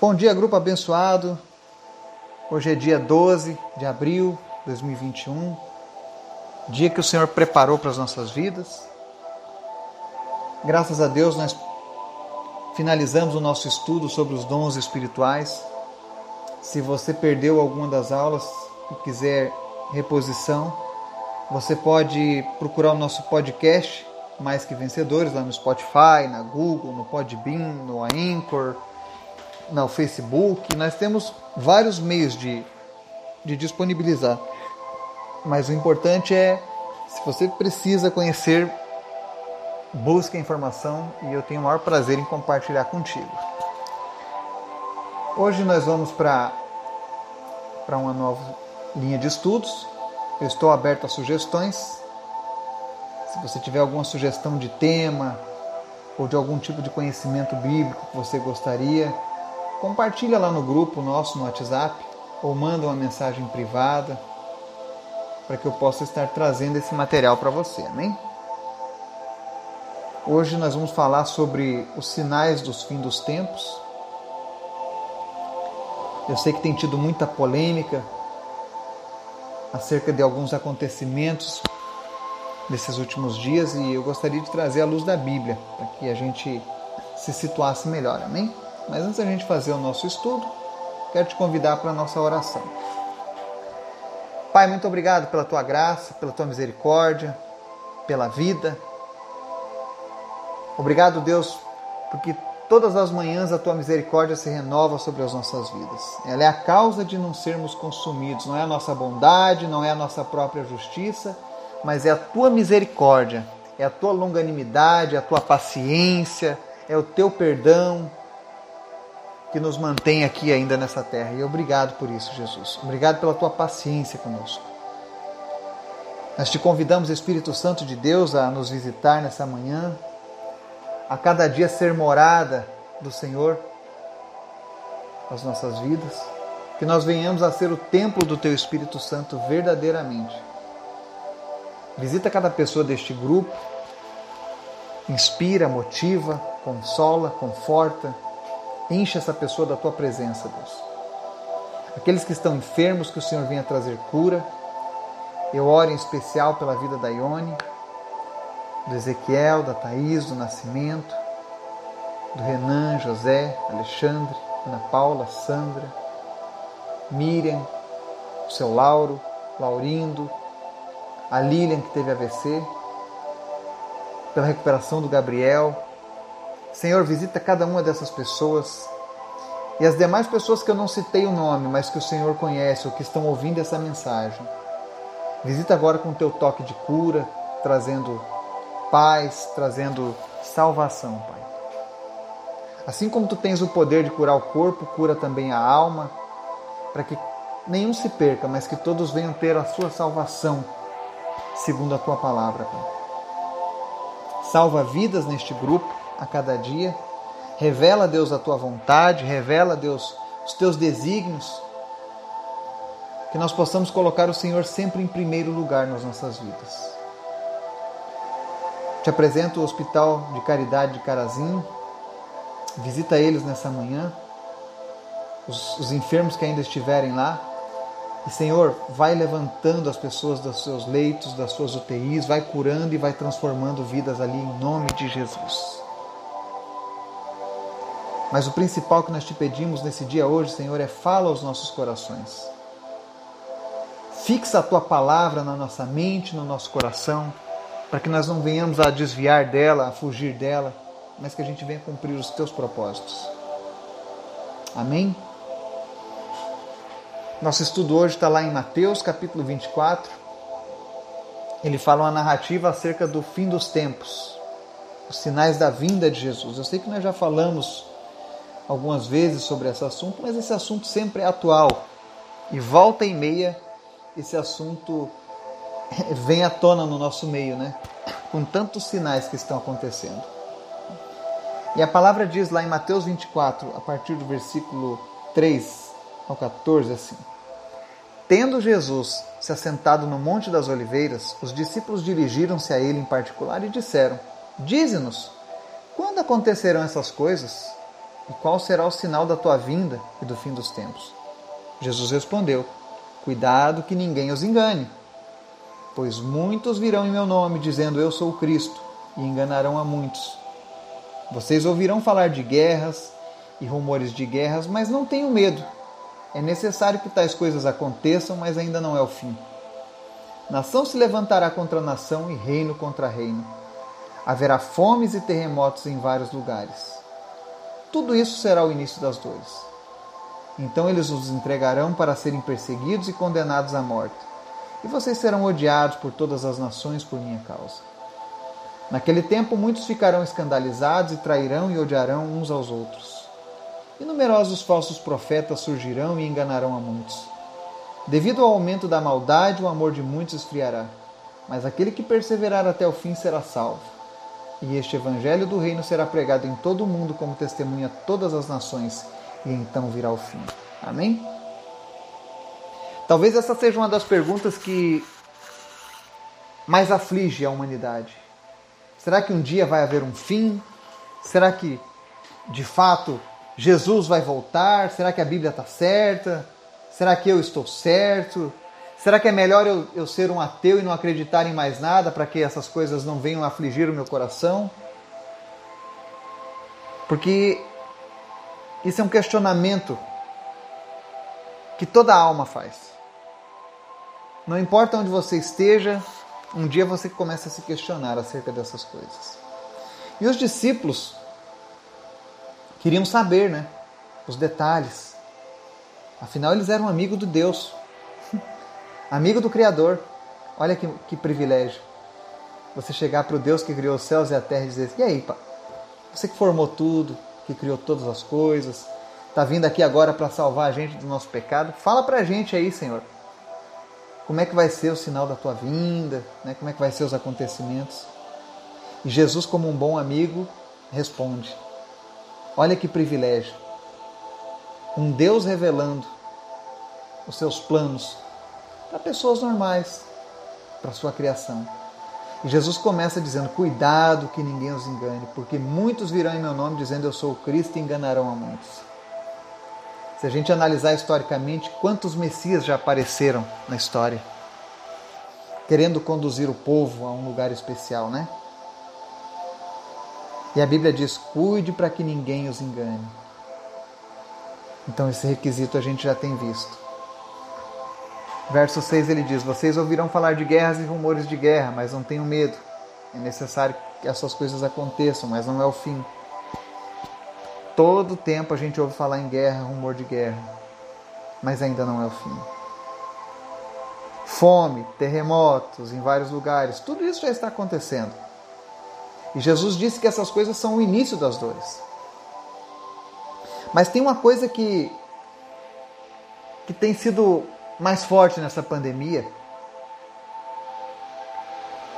Bom dia, grupo abençoado. Hoje é dia 12 de abril de 2021, dia que o Senhor preparou para as nossas vidas. Graças a Deus, nós finalizamos o nosso estudo sobre os dons espirituais. Se você perdeu alguma das aulas e quiser reposição, você pode procurar o nosso podcast Mais Que Vencedores lá no Spotify, na Google, no Podbean, no Anchor no Facebook, nós temos vários meios de, de disponibilizar. Mas o importante é, se você precisa conhecer, busque a informação e eu tenho o maior prazer em compartilhar contigo. Hoje nós vamos para uma nova linha de estudos. Eu estou aberto a sugestões. Se você tiver alguma sugestão de tema ou de algum tipo de conhecimento bíblico que você gostaria, compartilha lá no grupo nosso no WhatsApp ou manda uma mensagem privada para que eu possa estar trazendo esse material para você, amém? Hoje nós vamos falar sobre os sinais dos fins dos tempos. Eu sei que tem tido muita polêmica acerca de alguns acontecimentos desses últimos dias e eu gostaria de trazer a luz da Bíblia para que a gente se situasse melhor, amém? Mas antes da gente fazer o nosso estudo, quero te convidar para a nossa oração. Pai, muito obrigado pela tua graça, pela tua misericórdia, pela vida. Obrigado, Deus, porque todas as manhãs a tua misericórdia se renova sobre as nossas vidas. Ela é a causa de não sermos consumidos, não é a nossa bondade, não é a nossa própria justiça, mas é a tua misericórdia, é a tua longanimidade, é a tua paciência, é o teu perdão, que nos mantém aqui ainda nessa terra. E obrigado por isso, Jesus. Obrigado pela tua paciência conosco. Nós te convidamos, Espírito Santo de Deus, a nos visitar nessa manhã, a cada dia ser morada do Senhor nas nossas vidas, que nós venhamos a ser o templo do teu Espírito Santo verdadeiramente. Visita cada pessoa deste grupo, inspira, motiva, consola, conforta Enche essa pessoa da tua presença, Deus. Aqueles que estão enfermos, que o Senhor venha trazer cura. Eu oro em especial pela vida da Ione, do Ezequiel, da Thaís, do Nascimento, do Renan, José, Alexandre, Ana Paula, Sandra, Miriam, o seu Lauro, Laurindo, a Lilian que teve AVC, pela recuperação do Gabriel, Senhor, visita cada uma dessas pessoas e as demais pessoas que eu não citei o nome, mas que o Senhor conhece ou que estão ouvindo essa mensagem. Visita agora com o teu toque de cura, trazendo paz, trazendo salvação, Pai. Assim como tu tens o poder de curar o corpo, cura também a alma, para que nenhum se perca, mas que todos venham ter a sua salvação, segundo a tua palavra, Pai. Salva vidas neste grupo, a cada dia. Revela, Deus, a tua vontade, revela, Deus, os teus desígnios. Que nós possamos colocar o Senhor sempre em primeiro lugar nas nossas vidas. Te apresento o Hospital de Caridade de Carazinho. Visita eles nessa manhã. Os, os enfermos que ainda estiverem lá, e Senhor, vai levantando as pessoas dos seus leitos, das suas UTIs, vai curando e vai transformando vidas ali em nome de Jesus. Mas o principal que nós te pedimos nesse dia hoje, Senhor, é fala aos nossos corações. Fixa a tua palavra na nossa mente, no nosso coração, para que nós não venhamos a desviar dela, a fugir dela, mas que a gente venha cumprir os teus propósitos. Amém? Nosso estudo hoje está lá em Mateus capítulo 24. Ele fala uma narrativa acerca do fim dos tempos, os sinais da vinda de Jesus. Eu sei que nós já falamos algumas vezes sobre esse assunto, mas esse assunto sempre é atual. E volta e meia esse assunto vem à tona no nosso meio, né? Com tantos sinais que estão acontecendo. E a palavra diz lá em Mateus 24, a partir do versículo 3 ao 14, assim: Tendo Jesus se assentado no Monte das Oliveiras, os discípulos dirigiram-se a ele em particular e disseram: Dize-nos, quando acontecerão essas coisas? E qual será o sinal da tua vinda e do fim dos tempos? Jesus respondeu: Cuidado que ninguém os engane. Pois muitos virão em meu nome, dizendo Eu sou o Cristo, e enganarão a muitos. Vocês ouvirão falar de guerras e rumores de guerras, mas não tenham medo. É necessário que tais coisas aconteçam, mas ainda não é o fim. Nação se levantará contra nação e reino contra reino. Haverá fomes e terremotos em vários lugares. Tudo isso será o início das dores. Então eles os entregarão para serem perseguidos e condenados à morte. E vocês serão odiados por todas as nações por minha causa. Naquele tempo, muitos ficarão escandalizados e trairão e odiarão uns aos outros. E numerosos falsos profetas surgirão e enganarão a muitos. Devido ao aumento da maldade, o amor de muitos esfriará, mas aquele que perseverar até o fim será salvo. E este evangelho do reino será pregado em todo o mundo como testemunha a todas as nações, e então virá o fim. Amém? Talvez essa seja uma das perguntas que mais aflige a humanidade. Será que um dia vai haver um fim? Será que, de fato, Jesus vai voltar? Será que a Bíblia está certa? Será que eu estou certo? Será que é melhor eu, eu ser um ateu e não acreditar em mais nada para que essas coisas não venham afligir o meu coração? Porque isso é um questionamento que toda alma faz. Não importa onde você esteja, um dia você começa a se questionar acerca dessas coisas. E os discípulos queriam saber, né? Os detalhes. Afinal, eles eram amigos de Deus, amigo do Criador. Olha que, que privilégio. Você chegar para o Deus que criou os céus e a terra e dizer: E aí, pá? Você que formou tudo, que criou todas as coisas, está vindo aqui agora para salvar a gente do nosso pecado. Fala para a gente aí, Senhor como é que vai ser o sinal da tua vinda, né? como é que vai ser os acontecimentos. E Jesus, como um bom amigo, responde: Olha que privilégio. Um Deus revelando os seus planos para pessoas normais, para sua criação. E Jesus começa dizendo: Cuidado que ninguém os engane, porque muitos virão em meu nome dizendo eu sou o Cristo e enganarão a muitos. Se a gente analisar historicamente, quantos Messias já apareceram na história, querendo conduzir o povo a um lugar especial, né? E a Bíblia diz: cuide para que ninguém os engane. Então, esse requisito a gente já tem visto. Verso 6 ele diz: Vocês ouvirão falar de guerras e rumores de guerra, mas não tenham medo. É necessário que essas coisas aconteçam, mas não é o fim. Todo tempo a gente ouve falar em guerra, rumor de guerra, mas ainda não é o fim. Fome, terremotos em vários lugares, tudo isso já está acontecendo. E Jesus disse que essas coisas são o início das dores. Mas tem uma coisa que, que tem sido mais forte nessa pandemia,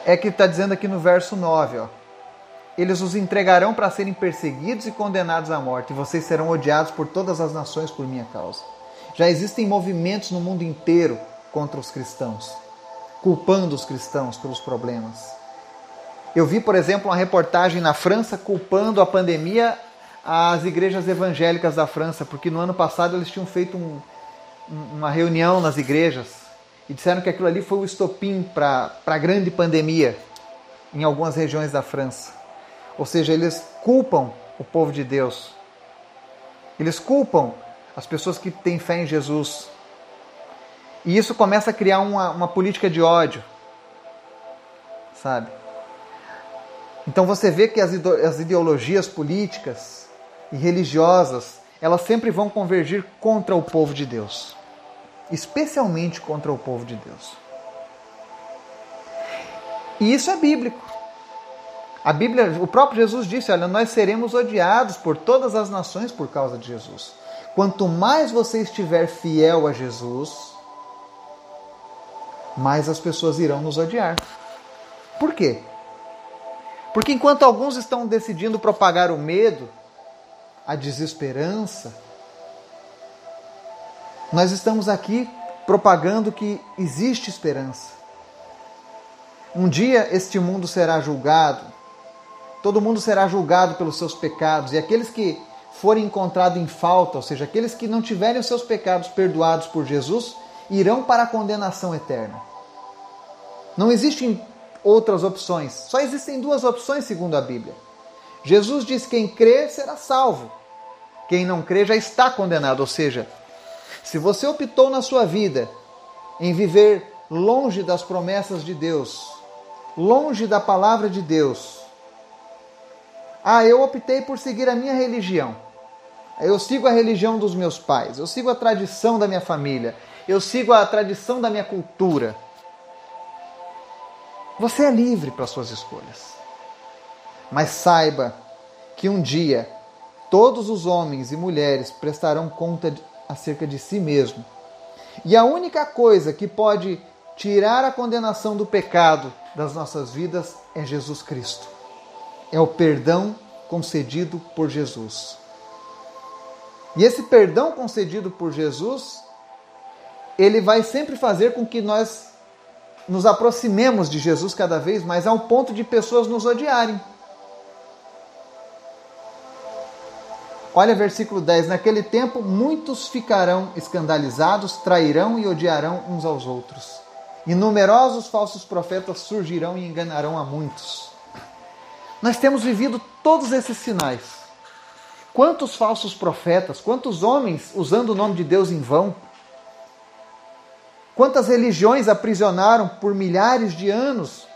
é que está dizendo aqui no verso 9, ó eles os entregarão para serem perseguidos e condenados à morte, e vocês serão odiados por todas as nações por minha causa. Já existem movimentos no mundo inteiro contra os cristãos, culpando os cristãos pelos problemas. Eu vi, por exemplo, uma reportagem na França culpando a pandemia às igrejas evangélicas da França, porque no ano passado eles tinham feito um, uma reunião nas igrejas e disseram que aquilo ali foi o estopim para a grande pandemia em algumas regiões da França. Ou seja, eles culpam o povo de Deus. Eles culpam as pessoas que têm fé em Jesus. E isso começa a criar uma, uma política de ódio. Sabe? Então você vê que as, as ideologias políticas e religiosas, elas sempre vão convergir contra o povo de Deus. Especialmente contra o povo de Deus. E isso é bíblico. A Bíblia, o próprio Jesus disse: Olha, nós seremos odiados por todas as nações por causa de Jesus. Quanto mais você estiver fiel a Jesus, mais as pessoas irão nos odiar. Por quê? Porque enquanto alguns estão decidindo propagar o medo, a desesperança, nós estamos aqui propagando que existe esperança. Um dia este mundo será julgado Todo mundo será julgado pelos seus pecados, e aqueles que forem encontrados em falta, ou seja, aqueles que não tiverem os seus pecados perdoados por Jesus, irão para a condenação eterna. Não existem outras opções, só existem duas opções segundo a Bíblia. Jesus diz: quem crê será salvo, quem não crê já está condenado. Ou seja, se você optou na sua vida em viver longe das promessas de Deus, longe da palavra de Deus, ah, eu optei por seguir a minha religião. Eu sigo a religião dos meus pais, eu sigo a tradição da minha família, eu sigo a tradição da minha cultura. Você é livre para suas escolhas. Mas saiba que um dia todos os homens e mulheres prestarão conta acerca de si mesmo. E a única coisa que pode tirar a condenação do pecado das nossas vidas é Jesus Cristo. É o perdão concedido por Jesus. E esse perdão concedido por Jesus, ele vai sempre fazer com que nós nos aproximemos de Jesus cada vez mais ao ponto de pessoas nos odiarem. Olha versículo 10: Naquele tempo muitos ficarão escandalizados, trairão e odiarão uns aos outros. E numerosos falsos profetas surgirão e enganarão a muitos. Nós temos vivido todos esses sinais. Quantos falsos profetas, quantos homens usando o nome de Deus em vão? Quantas religiões aprisionaram por milhares de anos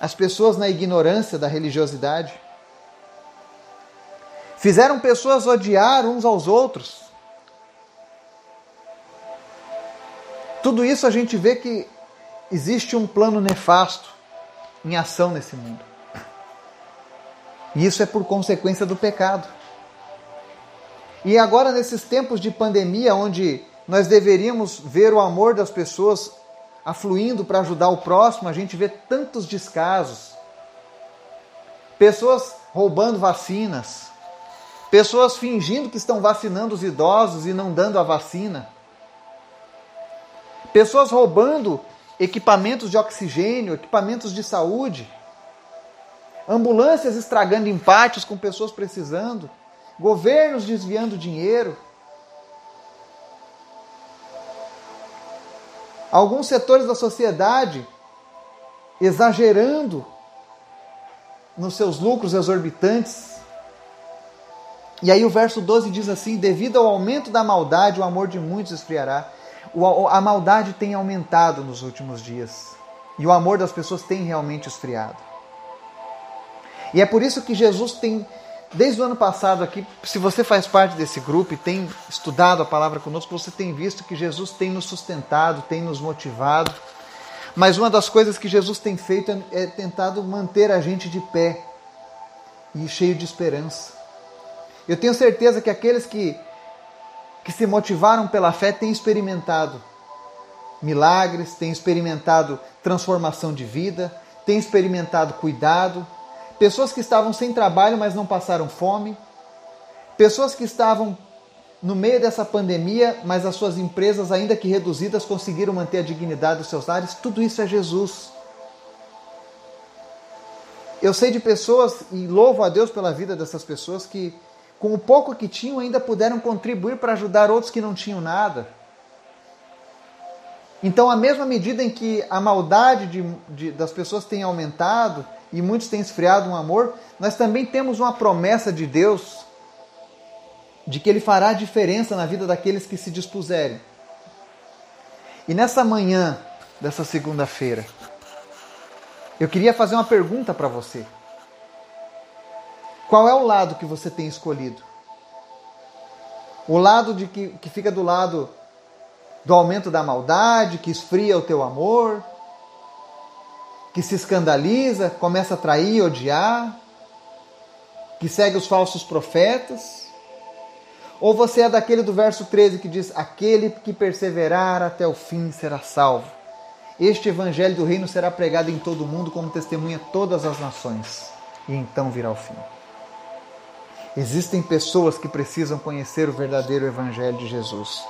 as pessoas na ignorância da religiosidade? Fizeram pessoas odiar uns aos outros. Tudo isso a gente vê que existe um plano nefasto em ação nesse mundo. E isso é por consequência do pecado. E agora, nesses tempos de pandemia, onde nós deveríamos ver o amor das pessoas afluindo para ajudar o próximo, a gente vê tantos descasos. Pessoas roubando vacinas, pessoas fingindo que estão vacinando os idosos e não dando a vacina, pessoas roubando equipamentos de oxigênio, equipamentos de saúde ambulâncias estragando empates com pessoas precisando, governos desviando dinheiro. Alguns setores da sociedade exagerando nos seus lucros exorbitantes. E aí o verso 12 diz assim: Devido ao aumento da maldade, o amor de muitos esfriará. A maldade tem aumentado nos últimos dias. E o amor das pessoas tem realmente esfriado. E é por isso que Jesus tem, desde o ano passado aqui, se você faz parte desse grupo e tem estudado a palavra conosco, você tem visto que Jesus tem nos sustentado, tem nos motivado. Mas uma das coisas que Jesus tem feito é, é tentado manter a gente de pé e cheio de esperança. Eu tenho certeza que aqueles que, que se motivaram pela fé têm experimentado milagres, têm experimentado transformação de vida, têm experimentado cuidado, pessoas que estavam sem trabalho, mas não passaram fome, pessoas que estavam no meio dessa pandemia, mas as suas empresas, ainda que reduzidas, conseguiram manter a dignidade dos seus lares. Tudo isso é Jesus. Eu sei de pessoas, e louvo a Deus pela vida dessas pessoas, que com o pouco que tinham ainda puderam contribuir para ajudar outros que não tinham nada. Então, à mesma medida em que a maldade de, de, das pessoas tem aumentado, e muitos têm esfriado um amor, nós também temos uma promessa de Deus de que Ele fará diferença na vida daqueles que se dispuserem. E nessa manhã dessa segunda-feira, eu queria fazer uma pergunta para você. Qual é o lado que você tem escolhido? O lado de que, que fica do lado do aumento da maldade, que esfria o teu amor? que se escandaliza, começa a trair, odiar, que segue os falsos profetas? Ou você é daquele do verso 13 que diz: Aquele que perseverar até o fim será salvo. Este evangelho do reino será pregado em todo o mundo como testemunha todas as nações, e então virá o fim. Existem pessoas que precisam conhecer o verdadeiro evangelho de Jesus.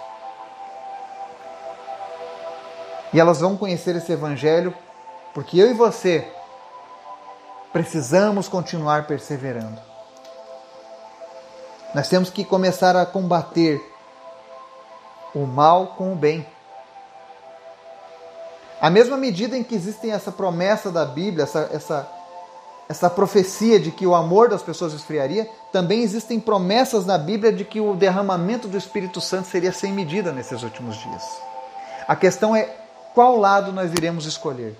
E elas vão conhecer esse evangelho porque eu e você precisamos continuar perseverando. Nós temos que começar a combater o mal com o bem. A mesma medida em que existem essa promessa da Bíblia, essa, essa, essa profecia de que o amor das pessoas esfriaria, também existem promessas na Bíblia de que o derramamento do Espírito Santo seria sem medida nesses últimos dias. A questão é qual lado nós iremos escolher.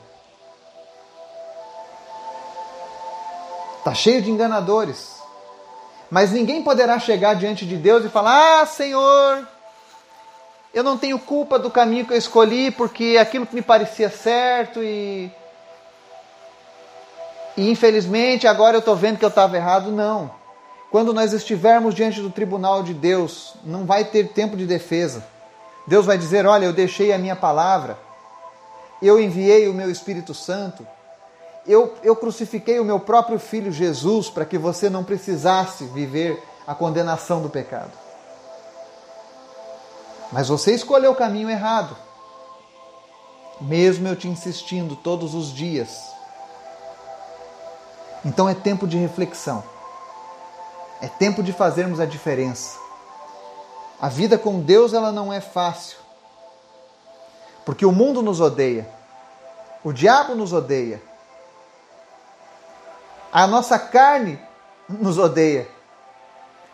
Está cheio de enganadores. Mas ninguém poderá chegar diante de Deus e falar: Ah, Senhor, eu não tenho culpa do caminho que eu escolhi, porque aquilo que me parecia certo e. E infelizmente agora eu estou vendo que eu estava errado. Não. Quando nós estivermos diante do tribunal de Deus, não vai ter tempo de defesa. Deus vai dizer: Olha, eu deixei a minha palavra, eu enviei o meu Espírito Santo, eu, eu crucifiquei o meu próprio filho Jesus para que você não precisasse viver a condenação do pecado. Mas você escolheu o caminho errado. Mesmo eu te insistindo todos os dias. Então é tempo de reflexão. É tempo de fazermos a diferença. A vida com Deus ela não é fácil. Porque o mundo nos odeia. O diabo nos odeia. A nossa carne nos odeia.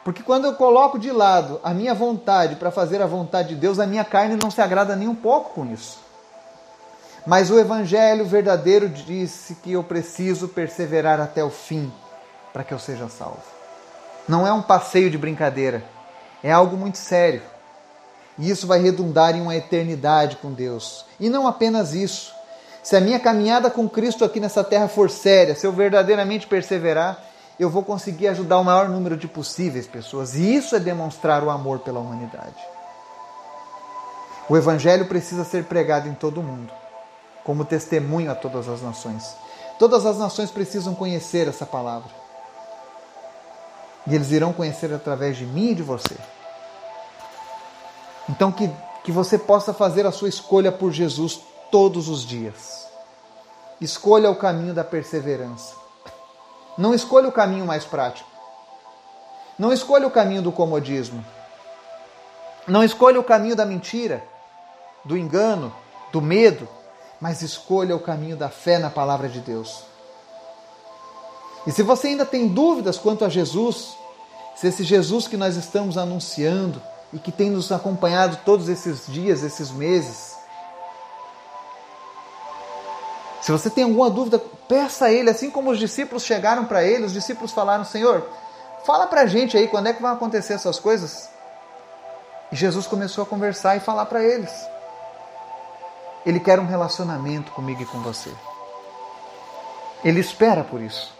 Porque quando eu coloco de lado a minha vontade para fazer a vontade de Deus, a minha carne não se agrada nem um pouco com isso. Mas o Evangelho verdadeiro disse que eu preciso perseverar até o fim para que eu seja salvo. Não é um passeio de brincadeira, é algo muito sério. E isso vai redundar em uma eternidade com Deus. E não apenas isso. Se a minha caminhada com Cristo aqui nessa terra for séria, se eu verdadeiramente perseverar, eu vou conseguir ajudar o maior número de possíveis pessoas. E isso é demonstrar o amor pela humanidade. O Evangelho precisa ser pregado em todo o mundo, como testemunho a todas as nações. Todas as nações precisam conhecer essa palavra. E eles irão conhecer através de mim e de você. Então, que, que você possa fazer a sua escolha por Jesus todos os dias. Escolha o caminho da perseverança. Não escolha o caminho mais prático. Não escolha o caminho do comodismo. Não escolha o caminho da mentira, do engano, do medo, mas escolha o caminho da fé na palavra de Deus. E se você ainda tem dúvidas quanto a Jesus, se esse Jesus que nós estamos anunciando e que tem nos acompanhado todos esses dias, esses meses, Se você tem alguma dúvida, peça a Ele, assim como os discípulos chegaram para Ele, os discípulos falaram: Senhor, fala para a gente aí quando é que vão acontecer essas coisas. E Jesus começou a conversar e falar para eles. Ele quer um relacionamento comigo e com você. Ele espera por isso.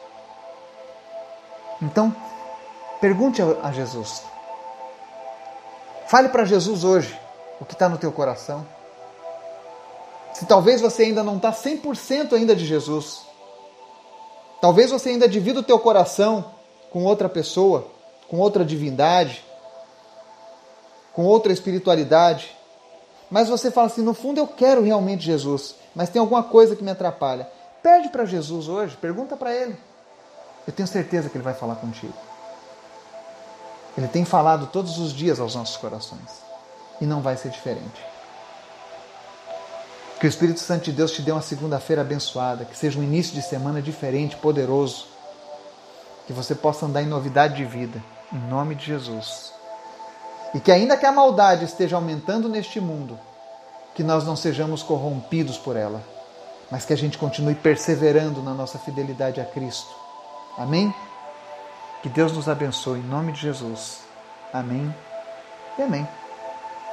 Então, pergunte a Jesus. Fale para Jesus hoje o que está no teu coração se talvez você ainda não está 100% ainda de Jesus, talvez você ainda divida o teu coração com outra pessoa, com outra divindade, com outra espiritualidade, mas você fala assim, no fundo eu quero realmente Jesus, mas tem alguma coisa que me atrapalha. Pede para Jesus hoje, pergunta para Ele. Eu tenho certeza que Ele vai falar contigo. Ele tem falado todos os dias aos nossos corações. E não vai ser diferente. Que o Espírito Santo de Deus te dê uma segunda-feira abençoada, que seja um início de semana diferente, poderoso. Que você possa andar em novidade de vida, em nome de Jesus. E que ainda que a maldade esteja aumentando neste mundo, que nós não sejamos corrompidos por ela, mas que a gente continue perseverando na nossa fidelidade a Cristo. Amém? Que Deus nos abençoe em nome de Jesus. Amém e amém.